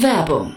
Werbung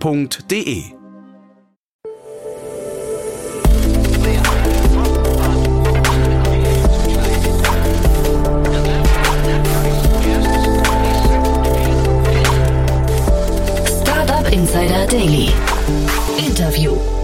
f.de. Startup Insider Daily. Interview.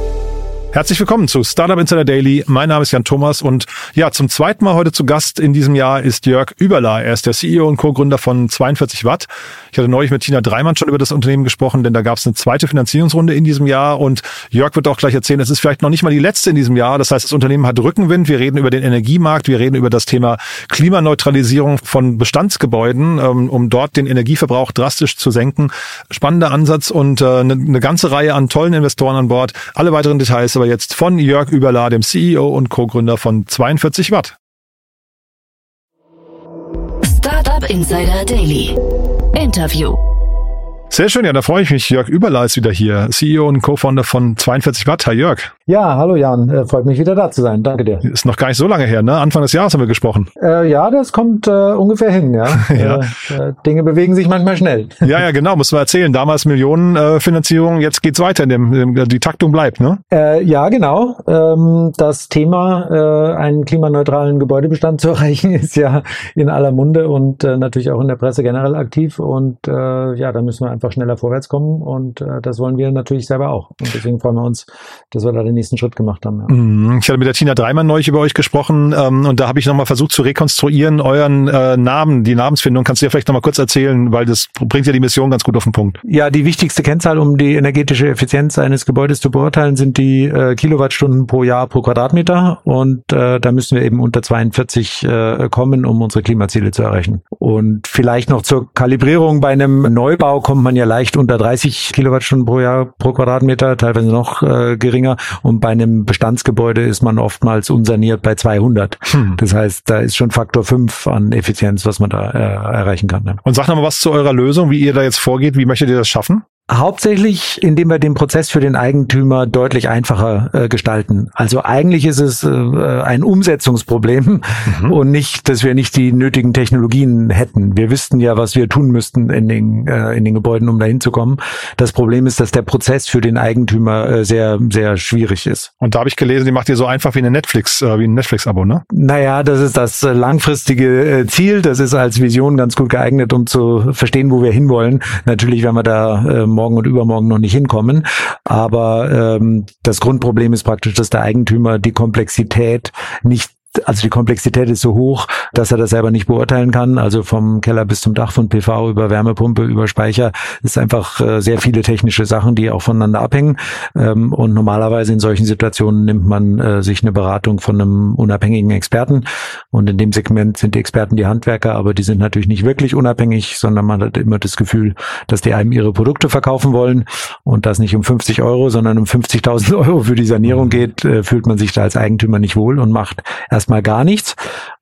Herzlich willkommen zu Startup Insider Daily. Mein Name ist Jan Thomas und ja, zum zweiten Mal heute zu Gast in diesem Jahr ist Jörg Überla. Er ist der CEO und Co-Gründer von 42 Watt. Ich hatte neulich mit Tina Dreimann schon über das Unternehmen gesprochen, denn da gab es eine zweite Finanzierungsrunde in diesem Jahr und Jörg wird auch gleich erzählen, es ist vielleicht noch nicht mal die letzte in diesem Jahr. Das heißt, das Unternehmen hat Rückenwind. Wir reden über den Energiemarkt, wir reden über das Thema Klimaneutralisierung von Bestandsgebäuden, ähm, um dort den Energieverbrauch drastisch zu senken. Spannender Ansatz und äh, eine ganze Reihe an tollen Investoren an Bord. Alle weiteren Details aber jetzt von Jörg Überla, dem CEO und Co-Gründer von 42 Watt. Startup Insider Daily. Interview. Sehr schön, ja, da freue ich mich. Jörg Überla ist wieder hier, CEO und Co-Founder von 42 Watt. Hi Jörg. Ja, hallo Jan, äh, freut mich wieder da zu sein. Danke dir. Ist noch gar nicht so lange her, ne? Anfang des Jahres haben wir gesprochen. Äh, ja, das kommt äh, ungefähr hin, ja. ja. Äh, äh, Dinge bewegen sich manchmal schnell. ja, ja, genau, muss man erzählen. Damals Millionenfinanzierung, jetzt geht's weiter, in dem, in, die Taktung bleibt, ne? Ja, genau. Ähm, das Thema, einen klimaneutralen Gebäudebestand zu erreichen, ist ja in aller Munde und natürlich auch in der Presse generell aktiv. Und ja, da müssen wir einfach schneller vorwärts kommen und äh, das wollen wir natürlich selber auch. Und deswegen freuen wir uns, dass wir da den nächsten Schritt gemacht haben. Ja. Mhm. Ich hatte mit der Tina Dreimann neulich über euch gesprochen ähm, und da habe ich nochmal versucht zu rekonstruieren, euren äh, Namen, die Namensfindung. Kannst du dir vielleicht nochmal kurz erzählen, weil das bringt ja die Mission ganz gut auf den Punkt. Ja, die wichtigste Kennzahl, um die energetische Effizienz eines Gebäudes zu beurteilen, sind die äh, Kilowattstunden pro Jahr pro Quadratmeter und äh, da müssen wir eben unter 42 äh, kommen, um unsere Klimaziele zu erreichen. Und vielleicht noch zur Kalibrierung bei einem Neubau kommt man ja leicht unter 30 Kilowattstunden pro Jahr pro Quadratmeter, teilweise noch äh, geringer. Und bei einem Bestandsgebäude ist man oftmals unsaniert bei 200. Hm. Das heißt, da ist schon Faktor 5 an Effizienz, was man da äh, erreichen kann. Ne? Und sag noch mal was zu eurer Lösung, wie ihr da jetzt vorgeht. Wie möchtet ihr das schaffen? Hauptsächlich, indem wir den Prozess für den Eigentümer deutlich einfacher äh, gestalten. Also eigentlich ist es äh, ein Umsetzungsproblem mhm. und nicht, dass wir nicht die nötigen Technologien hätten. Wir wüssten ja, was wir tun müssten in den, äh, in den Gebäuden, um dahin zu kommen. Das Problem ist, dass der Prozess für den Eigentümer äh, sehr, sehr schwierig ist. Und da habe ich gelesen, die macht ihr so einfach wie eine Netflix, äh, wie ein Netflix-Abo, ne? Naja, das ist das äh, langfristige äh, Ziel. Das ist als Vision ganz gut geeignet, um zu verstehen, wo wir hinwollen. Natürlich, wenn wir da äh, morgen und übermorgen noch nicht hinkommen. Aber ähm, das Grundproblem ist praktisch, dass der Eigentümer die Komplexität nicht also die Komplexität ist so hoch, dass er das selber nicht beurteilen kann. Also vom Keller bis zum Dach, von PV über Wärmepumpe, über Speicher ist einfach äh, sehr viele technische Sachen, die auch voneinander abhängen. Ähm, und normalerweise in solchen Situationen nimmt man äh, sich eine Beratung von einem unabhängigen Experten. Und in dem Segment sind die Experten die Handwerker, aber die sind natürlich nicht wirklich unabhängig, sondern man hat immer das Gefühl, dass die einem ihre Produkte verkaufen wollen und das nicht um 50 Euro, sondern um 50.000 Euro für die Sanierung geht, äh, fühlt man sich da als Eigentümer nicht wohl und macht erstmal gar nichts.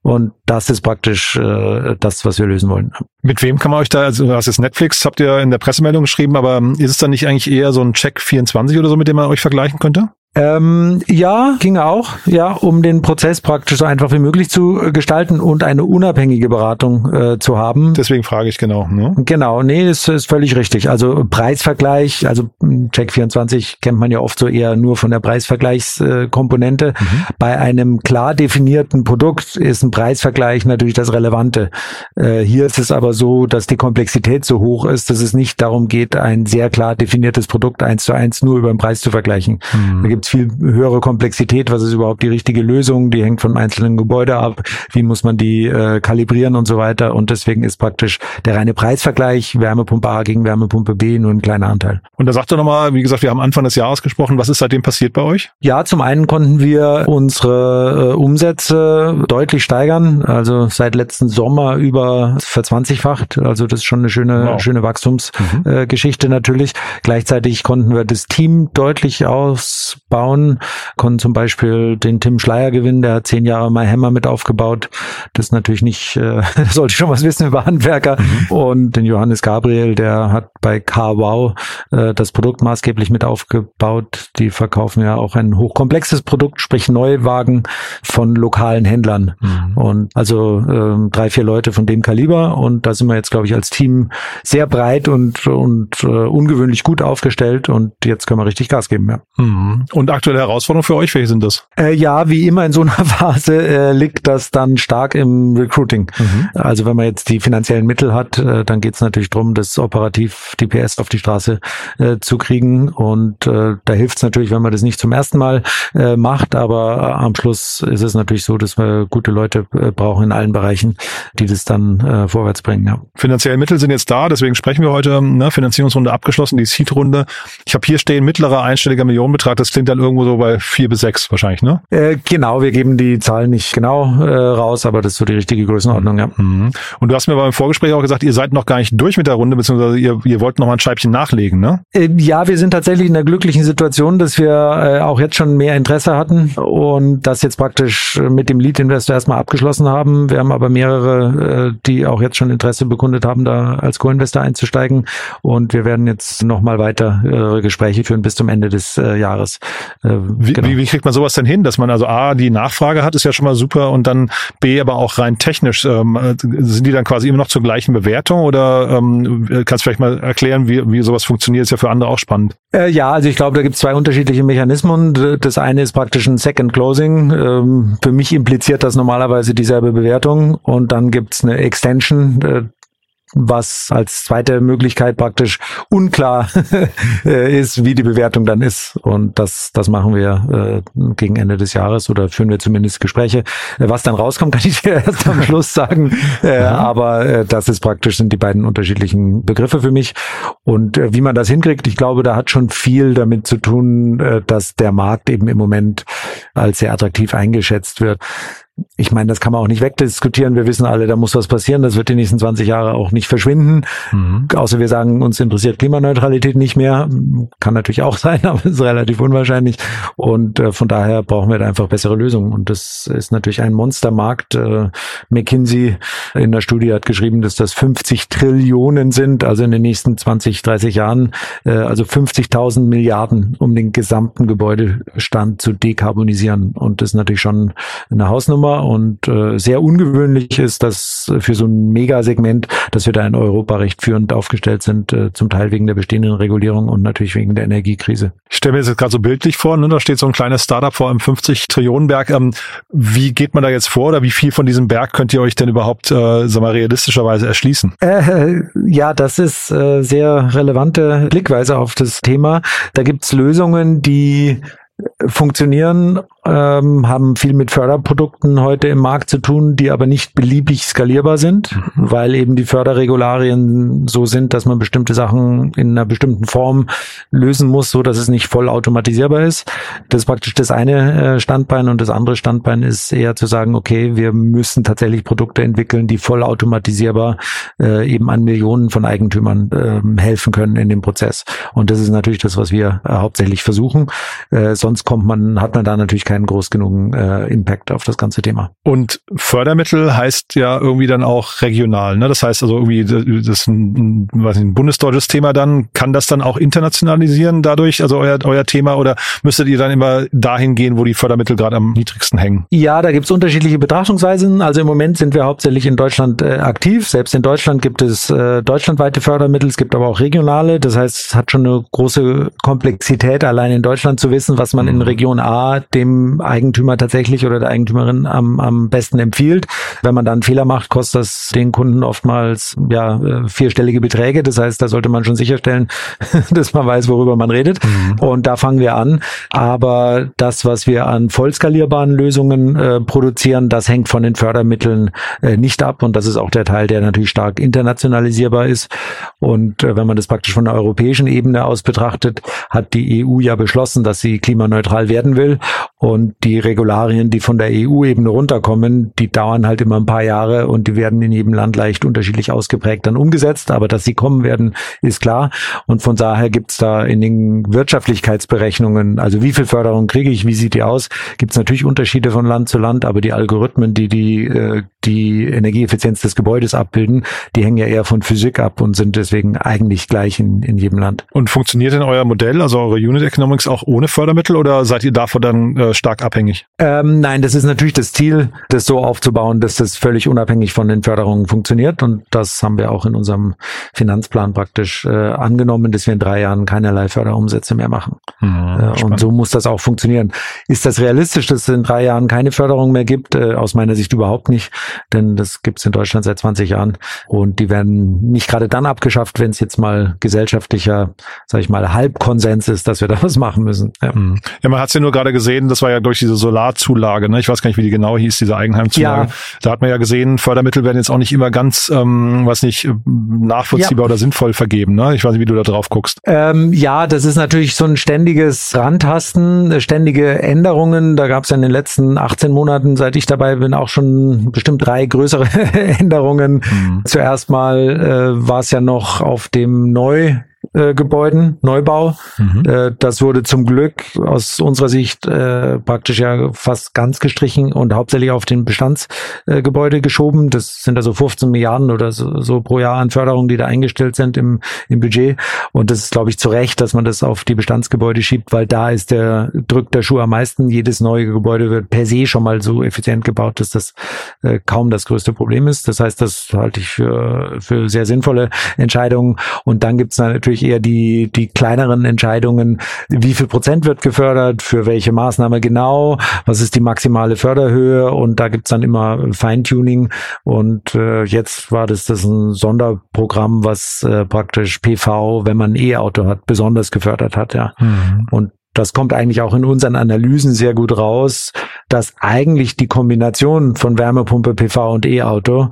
Und das ist praktisch äh, das, was wir lösen wollen. Mit wem kann man euch da, also das ist Netflix, habt ihr in der Pressemeldung geschrieben, aber ist es dann nicht eigentlich eher so ein Check 24 oder so, mit dem man euch vergleichen könnte? Ähm, ja, ging auch, ja, um den Prozess praktisch so einfach wie möglich zu gestalten und eine unabhängige Beratung äh, zu haben. Deswegen frage ich genau. Ne? Genau, nee, das ist völlig richtig. Also Preisvergleich, also Check24 kennt man ja oft so eher nur von der Preisvergleichskomponente. Mhm. Bei einem klar definierten Produkt ist ein Preisvergleich natürlich das Relevante. Äh, hier ist es aber so, dass die Komplexität so hoch ist, dass es nicht darum geht, ein sehr klar definiertes Produkt eins zu eins nur über den Preis zu vergleichen. Mhm. Da gibt viel höhere Komplexität. Was ist überhaupt die richtige Lösung? Die hängt von einzelnen Gebäude ab. Wie muss man die äh, kalibrieren und so weiter? Und deswegen ist praktisch der reine Preisvergleich Wärmepumpe A gegen Wärmepumpe B nur ein kleiner Anteil. Und da sagt er nochmal, wie gesagt, wir haben Anfang des Jahres gesprochen. Was ist seitdem passiert bei euch? Ja, zum einen konnten wir unsere äh, Umsätze deutlich steigern. Also seit letzten Sommer über verzwanzigfacht. Also das ist schon eine schöne, wow. schöne Wachstumsgeschichte mhm. äh, natürlich. Gleichzeitig konnten wir das Team deutlich ausbauen, konnten zum Beispiel den Tim Schleier gewinnen, der hat zehn Jahre My Hammer mit aufgebaut. Das ist natürlich nicht, äh, sollte ich schon was wissen über Handwerker. Mhm. Und den Johannes Gabriel, der hat bei CarWow äh, das Produkt maßgeblich mit aufgebaut. Die verkaufen ja auch ein hochkomplexes Produkt, sprich Neuwagen von lokalen Händlern. Mhm. Und also äh, drei, vier Leute von dem Kaliber. Und da sind wir jetzt, glaube ich, als Team sehr breit und, und äh, ungewöhnlich gut aufgestellt. Und jetzt können wir richtig Gas geben. Ja. Mhm. Und aktuelle Herausforderungen für euch, welche sind das? Äh, ja, wie immer in so einer Phase äh, liegt das dann stark im Recruiting. Mhm. Also wenn man jetzt die finanziellen Mittel hat, äh, dann geht es natürlich darum, das operativ DPS auf die Straße äh, zu kriegen. Und äh, da hilft es natürlich, wenn man das nicht zum ersten Mal äh, macht, aber am Schluss ist es natürlich so, dass wir gute Leute brauchen in allen Bereichen, die das dann vorwärts bringen. Ja. Finanzielle Mittel sind jetzt da, deswegen sprechen wir heute. Ne? Finanzierungsrunde abgeschlossen, die Seed-Runde. Ich habe hier stehen mittlerer einstelliger Millionenbetrag. Das klingt dann irgendwo so bei vier bis sechs wahrscheinlich, ne? Äh, genau, wir geben die Zahlen nicht genau äh, raus, aber das ist so die richtige Größenordnung, ja. Mhm. Und du hast mir beim Vorgespräch auch gesagt, ihr seid noch gar nicht durch mit der Runde, beziehungsweise ihr, ihr wollt noch mal ein Scheibchen nachlegen, ne? Äh, ja, wir sind tatsächlich in der glücklichen Situation, dass wir äh, auch jetzt schon mehr Interesse hatten und das jetzt praktisch mit dem Lead-Investor erstmal abgeschlossen haben. Wir haben aber mehrere, äh, die auch jetzt schon Interesse bekundet haben, da als Co-Investor einzusteigen und wir werden jetzt noch mal weiter äh, Gespräche führen bis zum Ende des Jahres. Äh, wie, genau. wie, wie kriegt man sowas denn hin, dass man also A, die Nachfrage hat, ist ja schon mal super und dann B, aber auch rein technisch, ähm, sind die dann quasi immer noch zur gleichen Bewertung oder ähm, kannst du vielleicht mal erklären, wie, wie sowas funktioniert, ist ja für andere auch spannend. Äh, ja, also ich glaube, da gibt es zwei unterschiedliche Mechanismen. Das eine ist praktisch ein Second Closing. Ähm, für mich impliziert das normalerweise dieselbe Bewertung und dann gibt es eine Extension. Was als zweite Möglichkeit praktisch unklar äh, ist, wie die Bewertung dann ist. Und das, das machen wir äh, gegen Ende des Jahres oder führen wir zumindest Gespräche. Äh, was dann rauskommt, kann ich dir erst am Schluss sagen. Äh, ja. Aber äh, das ist praktisch, sind die beiden unterschiedlichen Begriffe für mich. Und äh, wie man das hinkriegt, ich glaube, da hat schon viel damit zu tun, äh, dass der Markt eben im Moment als sehr attraktiv eingeschätzt wird ich meine, das kann man auch nicht wegdiskutieren. Wir wissen alle, da muss was passieren. Das wird die nächsten 20 Jahre auch nicht verschwinden. Mhm. Außer wir sagen, uns interessiert Klimaneutralität nicht mehr. Kann natürlich auch sein, aber ist relativ unwahrscheinlich. Und äh, von daher brauchen wir da einfach bessere Lösungen. Und das ist natürlich ein Monstermarkt. Äh, McKinsey in der Studie hat geschrieben, dass das 50 Trillionen sind, also in den nächsten 20, 30 Jahren, äh, also 50.000 Milliarden, um den gesamten Gebäudestand zu dekarbonisieren. Und das ist natürlich schon eine Hausnummer. Nummer und äh, sehr ungewöhnlich ist, dass für so ein Megasegment, dass wir da in Europa recht führend aufgestellt sind, äh, zum Teil wegen der bestehenden Regulierung und natürlich wegen der Energiekrise. Ich stelle mir das jetzt gerade so bildlich vor, ne? da steht so ein kleines Startup vor einem 50 Trillionen Berg. Ähm, wie geht man da jetzt vor oder wie viel von diesem Berg könnt ihr euch denn überhaupt, äh, sag mal, realistischerweise erschließen? Äh, ja, das ist äh, sehr relevante Blickweise auf das Thema. Da gibt's Lösungen, die funktionieren ähm, haben viel mit Förderprodukten heute im Markt zu tun, die aber nicht beliebig skalierbar sind, mhm. weil eben die Förderregularien so sind, dass man bestimmte Sachen in einer bestimmten Form lösen muss, so dass es nicht voll automatisierbar ist. Das ist praktisch das eine äh, Standbein und das andere Standbein ist eher zu sagen, okay, wir müssen tatsächlich Produkte entwickeln, die voll automatisierbar äh, eben an Millionen von Eigentümern äh, helfen können in dem Prozess. Und das ist natürlich das, was wir äh, hauptsächlich versuchen. Äh, sonst kommt man, hat man da natürlich keinen groß genug äh, Impact auf das ganze Thema. Und Fördermittel heißt ja irgendwie dann auch regional. Ne? Das heißt also irgendwie, das ist ein, weiß nicht, ein bundesdeutsches Thema dann. Kann das dann auch internationalisieren dadurch, also euer, euer Thema, oder müsstet ihr dann immer dahin gehen, wo die Fördermittel gerade am niedrigsten hängen? Ja, da gibt's unterschiedliche Betrachtungsweisen. Also im Moment sind wir hauptsächlich in Deutschland äh, aktiv. Selbst in Deutschland gibt es äh, deutschlandweite Fördermittel, es gibt aber auch regionale. Das heißt, es hat schon eine große Komplexität, allein in Deutschland zu wissen, was man in mhm. Region A dem dem Eigentümer tatsächlich oder der Eigentümerin am, am besten empfiehlt. Wenn man dann Fehler macht, kostet das den Kunden oftmals ja äh, vierstellige Beträge. Das heißt, da sollte man schon sicherstellen, dass man weiß, worüber man redet. Mhm. Und da fangen wir an. Aber das, was wir an vollskalierbaren Lösungen äh, produzieren, das hängt von den Fördermitteln äh, nicht ab. Und das ist auch der Teil, der natürlich stark internationalisierbar ist. Und äh, wenn man das praktisch von der europäischen Ebene aus betrachtet, hat die EU ja beschlossen, dass sie klimaneutral werden will. Und die Regularien, die von der EU-Ebene runterkommen, die dauern halt immer ein paar Jahre und die werden in jedem Land leicht unterschiedlich ausgeprägt dann umgesetzt. Aber dass sie kommen werden, ist klar. Und von daher gibt's da in den Wirtschaftlichkeitsberechnungen, also wie viel Förderung kriege ich, wie sieht die aus, gibt's natürlich Unterschiede von Land zu Land, aber die Algorithmen, die die, äh, die Energieeffizienz des Gebäudes abbilden, die hängen ja eher von Physik ab und sind deswegen eigentlich gleich in, in jedem Land. Und funktioniert denn euer Modell, also eure Unit Economics auch ohne Fördermittel oder seid ihr davon dann äh, stark abhängig? Ähm, nein, das ist natürlich das Ziel, das so aufzubauen, dass das völlig unabhängig von den Förderungen funktioniert und das haben wir auch in unserem Finanzplan praktisch äh, angenommen, dass wir in drei Jahren keinerlei Förderumsätze mehr machen. Mhm, äh, und so muss das auch funktionieren. Ist das realistisch, dass es in drei Jahren keine Förderung mehr gibt? Äh, aus meiner Sicht überhaupt nicht, denn das gibt es in Deutschland seit 20 Jahren und die werden nicht gerade dann abgeschafft, wenn es jetzt mal gesellschaftlicher, sage ich mal, Halbkonsens ist, dass wir da was machen müssen. Ja, mhm. ja man hat es ja nur gerade gesehen, das war ja durch diese Solarzulage, ne? ich weiß gar nicht, wie die genau hieß, diese Eigenheimzulage. Ja. Da hat man ja gesehen, Fördermittel werden jetzt auch nicht immer ganz, ähm, was nicht, nachvollziehbar ja. oder sinnvoll vergeben. Ne? Ich weiß nicht, wie du da drauf guckst. Ähm, ja, das ist natürlich so ein ständiges Randtasten, ständige Änderungen. Da gab es ja in den letzten 18 Monaten, seit ich dabei bin, auch schon bestimmt drei größere Änderungen. Mhm. Zuerst mal äh, war es ja noch auf dem Neu äh, Gebäuden, Neubau. Mhm. Äh, das wurde zum Glück aus unserer Sicht äh, praktisch ja fast ganz gestrichen und hauptsächlich auf den Bestandsgebäude äh, geschoben. Das sind also 15 Milliarden oder so, so, pro Jahr an Förderungen, die da eingestellt sind im, im Budget. Und das ist, glaube ich, zu Recht, dass man das auf die Bestandsgebäude schiebt, weil da ist der, drückt der Schuh am meisten. Jedes neue Gebäude wird per se schon mal so effizient gebaut, dass das äh, kaum das größte Problem ist. Das heißt, das halte ich für, für sehr sinnvolle Entscheidungen. Und dann gibt es natürlich natürlich eher die, die kleineren Entscheidungen, wie viel Prozent wird gefördert, für welche Maßnahme genau, was ist die maximale Förderhöhe und da gibt's dann immer Feintuning und äh, jetzt war das, das ein Sonderprogramm, was äh, praktisch PV, wenn man E-Auto hat, besonders gefördert hat, ja. Mhm. Und das kommt eigentlich auch in unseren Analysen sehr gut raus, dass eigentlich die Kombination von Wärmepumpe, PV und E-Auto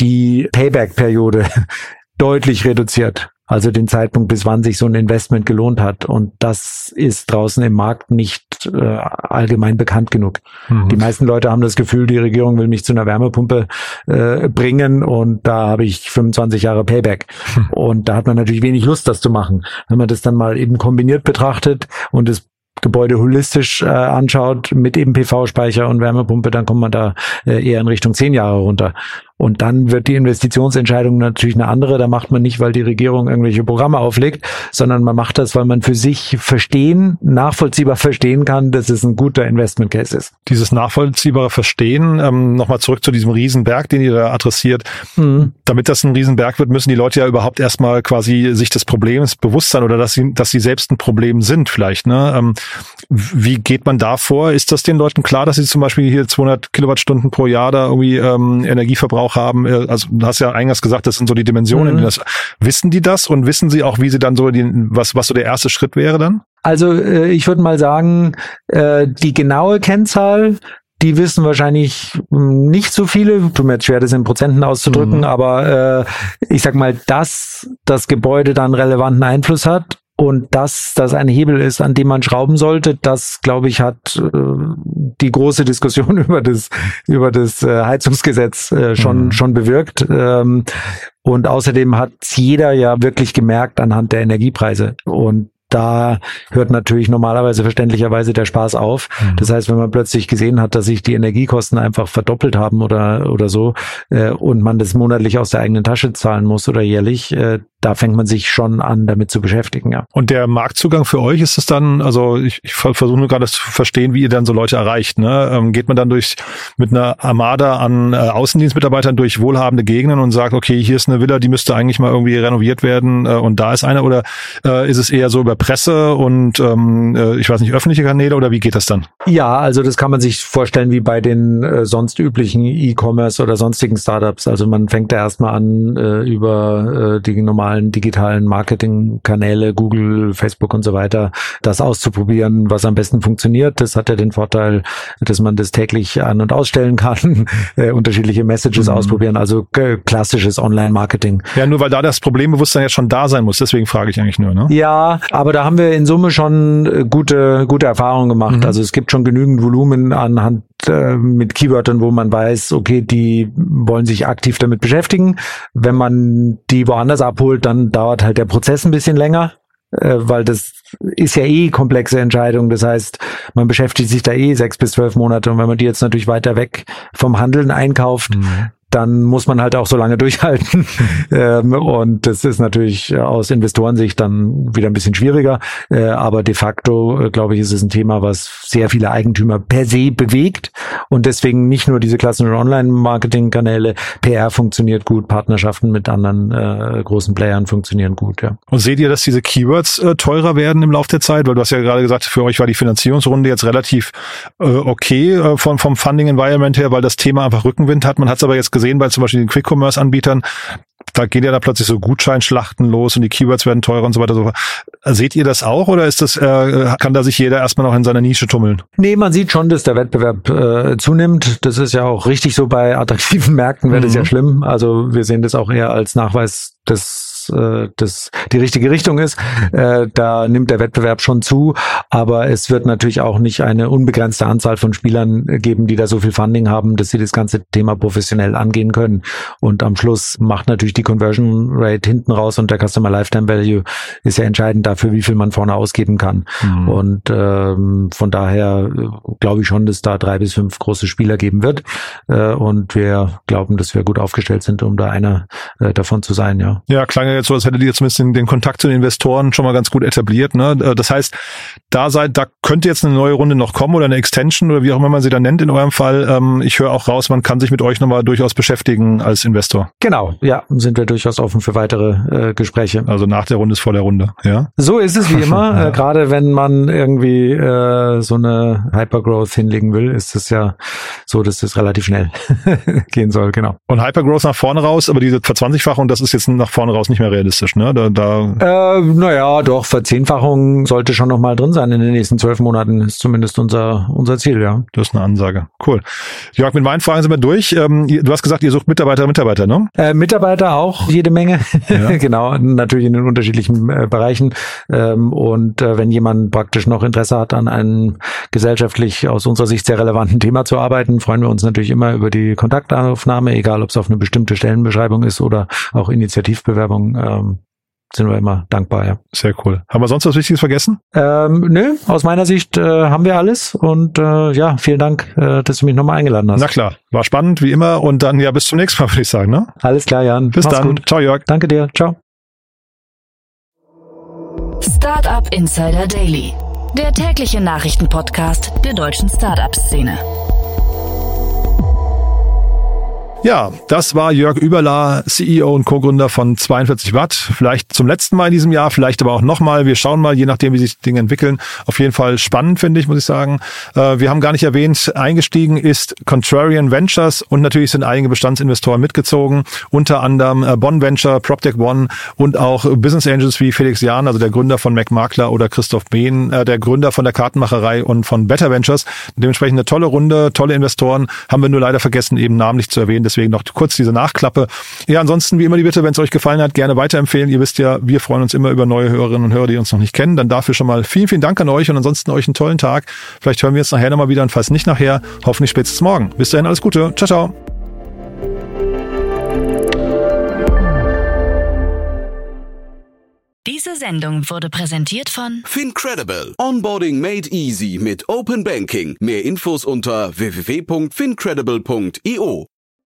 die Payback-Periode deutlich reduziert. Also den Zeitpunkt, bis wann sich so ein Investment gelohnt hat. Und das ist draußen im Markt nicht äh, allgemein bekannt genug. Mhm. Die meisten Leute haben das Gefühl, die Regierung will mich zu einer Wärmepumpe äh, bringen und da habe ich 25 Jahre Payback. Mhm. Und da hat man natürlich wenig Lust, das zu machen. Wenn man das dann mal eben kombiniert betrachtet und das Gebäude holistisch äh, anschaut mit eben PV-Speicher und Wärmepumpe, dann kommt man da äh, eher in Richtung zehn Jahre runter. Und dann wird die Investitionsentscheidung natürlich eine andere. Da macht man nicht, weil die Regierung irgendwelche Programme auflegt, sondern man macht das, weil man für sich verstehen, nachvollziehbar verstehen kann, dass es ein guter Investment Case ist. Dieses nachvollziehbare Verstehen, ähm, nochmal zurück zu diesem Riesenberg, den ihr da adressiert. Mhm. Damit das ein Riesenberg wird, müssen die Leute ja überhaupt erstmal quasi sich des Problems bewusst sein oder dass sie, dass sie selbst ein Problem sind vielleicht. Ne? Ähm, wie geht man da vor? Ist das den Leuten klar, dass sie zum Beispiel hier 200 Kilowattstunden pro Jahr da irgendwie ähm, Energieverbrauch haben? Äh, also du hast ja eingangs gesagt, das sind so die Dimensionen. Mhm. Das, wissen die das und wissen sie auch, wie sie dann so die, was, was so der erste Schritt wäre dann? Also äh, ich würde mal sagen, äh, die genaue Kennzahl die wissen wahrscheinlich hm, nicht so viele. Tut mir jetzt schwer, das in Prozenten auszudrücken, mhm. aber äh, ich sag mal, dass das Gebäude dann relevanten Einfluss hat und dass das ein Hebel ist, an dem man schrauben sollte, das, glaube ich, hat äh, die große Diskussion über das, über das äh, Heizungsgesetz äh, schon, mhm. schon bewirkt. Ähm, und außerdem hat jeder ja wirklich gemerkt anhand der Energiepreise. Und da hört natürlich normalerweise verständlicherweise der Spaß auf. Mhm. Das heißt, wenn man plötzlich gesehen hat, dass sich die Energiekosten einfach verdoppelt haben oder, oder so äh, und man das monatlich aus der eigenen Tasche zahlen muss oder jährlich, äh, da fängt man sich schon an, damit zu beschäftigen. Ja. Und der Marktzugang für euch ist es dann, also ich, ich versuche nur gerade zu verstehen, wie ihr dann so Leute erreicht. Ne? Ähm, geht man dann durch mit einer Armada an äh, Außendienstmitarbeitern durch wohlhabende Gegenden und sagt, okay, hier ist eine Villa, die müsste eigentlich mal irgendwie renoviert werden äh, und da ist einer oder äh, ist es eher so über Presse und ähm, äh, ich weiß nicht, öffentliche Kanäle oder wie geht das dann? Ja, also das kann man sich vorstellen wie bei den äh, sonst üblichen E-Commerce oder sonstigen Startups. Also man fängt da erstmal an äh, über die normalen digitalen Marketingkanäle, Google, Facebook und so weiter, das auszuprobieren, was am besten funktioniert. Das hat ja den Vorteil, dass man das täglich an- und ausstellen kann, äh, unterschiedliche Messages mhm. ausprobieren, also äh, klassisches Online-Marketing. Ja, nur weil da das Problembewusstsein ja schon da sein muss, deswegen frage ich eigentlich nur. Ne? Ja, aber da haben wir in Summe schon äh, gute, gute Erfahrungen gemacht. Mhm. Also es gibt schon genügend Volumen anhand äh, mit Keywörtern, wo man weiß, okay, die wollen sich aktiv damit beschäftigen. Wenn man die woanders abholt, dann dauert halt der Prozess ein bisschen länger äh, weil das ist ja eh komplexe Entscheidung. Das heißt, man beschäftigt sich da eh sechs bis zwölf Monate und wenn man die jetzt natürlich weiter weg vom Handeln einkauft, mhm dann muss man halt auch so lange durchhalten. ähm, und das ist natürlich aus Investorensicht dann wieder ein bisschen schwieriger. Äh, aber de facto, äh, glaube ich, ist es ein Thema, was sehr viele Eigentümer per se bewegt. Und deswegen nicht nur diese klassischen Online-Marketing-Kanäle, PR funktioniert gut, Partnerschaften mit anderen äh, großen Playern funktionieren gut. Ja. Und seht ihr, dass diese Keywords äh, teurer werden im Laufe der Zeit? Weil du hast ja gerade gesagt, für euch war die Finanzierungsrunde jetzt relativ äh, okay äh, vom, vom Funding-Environment her, weil das Thema einfach Rückenwind hat. Man hat es aber jetzt gesehen, gesehen bei zum Beispiel den Quick-Commerce-Anbietern, da gehen ja dann plötzlich so Gutscheinschlachten los und die Keywords werden teurer und so weiter. So. Seht ihr das auch oder ist das, äh, kann da sich jeder erstmal noch in seiner Nische tummeln? Nee, man sieht schon, dass der Wettbewerb äh, zunimmt. Das ist ja auch richtig so bei attraktiven Märkten wäre mhm. das ja schlimm. Also wir sehen das auch eher als Nachweis des äh, das die richtige Richtung ist. Äh, da nimmt der Wettbewerb schon zu, aber es wird natürlich auch nicht eine unbegrenzte Anzahl von Spielern geben, die da so viel Funding haben, dass sie das ganze Thema professionell angehen können. Und am Schluss macht natürlich die Conversion Rate hinten raus und der Customer Lifetime Value ist ja entscheidend dafür, wie viel man vorne ausgeben kann. Mhm. Und ähm, von daher äh, glaube ich schon, dass da drei bis fünf große Spieler geben wird. Äh, und wir glauben, dass wir gut aufgestellt sind, um da einer äh, davon zu sein. Ja. Ja, klang jetzt so, als hättet ihr zumindest den, den Kontakt zu den Investoren schon mal ganz gut etabliert. Ne? Äh, das heißt, da seid, da könnte jetzt eine neue Runde noch kommen oder eine Extension oder wie auch immer man sie dann nennt in eurem Fall. Ähm, ich höre auch raus, man kann sich mit euch nochmal durchaus beschäftigen als Investor. Genau, ja, sind wir durchaus offen für weitere äh, Gespräche. Also nach der Runde ist vor der Runde, ja? So ist es wie immer. ja. äh, Gerade wenn man irgendwie äh, so eine Hypergrowth hinlegen will, ist es ja so, dass das relativ schnell gehen soll, genau. Und Hypergrowth nach vorne raus, aber diese Verzwanzigfachung, das ist jetzt nach vorne raus nicht mehr realistisch, ne? Da, da äh, naja, doch, Verzehnfachung sollte schon nochmal drin sein in den nächsten zwölf Monaten, ist zumindest unser, unser Ziel, ja. Das ist eine Ansage. Cool. Jörg, mit meinen Fragen sind wir durch. Ähm, du hast gesagt, ihr sucht Mitarbeiter, Mitarbeiter, ne? Äh, Mitarbeiter auch, jede Menge. Ja. genau, natürlich in den unterschiedlichen äh, Bereichen. Ähm, und äh, wenn jemand praktisch noch Interesse hat, an einem gesellschaftlich aus unserer Sicht sehr relevanten Thema zu arbeiten, freuen wir uns natürlich immer über die Kontaktaufnahme, egal ob es auf eine bestimmte Stellenbeschreibung ist oder auch Initiativbewerbung. Ähm, sind wir immer dankbar, ja. Sehr cool. Haben wir sonst was Wichtiges vergessen? Ähm, nö, aus meiner Sicht äh, haben wir alles und äh, ja, vielen Dank, äh, dass du mich nochmal eingeladen hast. Na klar, war spannend wie immer und dann ja bis zum nächsten Mal, würde ich sagen. Ne? Alles klar, Jan. Bis Mach's dann. Gut. Ciao, Jörg. Danke dir. Ciao. Startup Insider Daily, der tägliche Nachrichtenpodcast der deutschen Startup-Szene. Ja, das war Jörg Überla, CEO und Co-Gründer von 42 Watt. Vielleicht zum letzten Mal in diesem Jahr, vielleicht aber auch nochmal. Wir schauen mal, je nachdem, wie sich Dinge entwickeln. Auf jeden Fall spannend, finde ich, muss ich sagen. Äh, wir haben gar nicht erwähnt, eingestiegen ist Contrarian Ventures und natürlich sind einige Bestandsinvestoren mitgezogen. Unter anderem äh, Bonn Venture, PropTech One und auch Business Angels wie Felix Jahn, also der Gründer von MacMakler oder Christoph Behn, äh, der Gründer von der Kartenmacherei und von Better Ventures. Dementsprechend eine tolle Runde, tolle Investoren. Haben wir nur leider vergessen, eben namentlich zu erwähnen Deswegen noch kurz diese Nachklappe. Ja, ansonsten wie immer die Bitte, wenn es euch gefallen hat, gerne weiterempfehlen. Ihr wisst ja, wir freuen uns immer über neue Hörerinnen und Hörer, die uns noch nicht kennen. Dann dafür schon mal vielen, vielen Dank an euch und ansonsten euch einen tollen Tag. Vielleicht hören wir uns nachher nochmal wieder und falls nicht nachher, hoffentlich spätestens morgen. Bis dahin alles Gute. Ciao, ciao. Diese Sendung wurde präsentiert von Fincredible. Onboarding made easy mit Open Banking. Mehr Infos unter www.fincredible.io.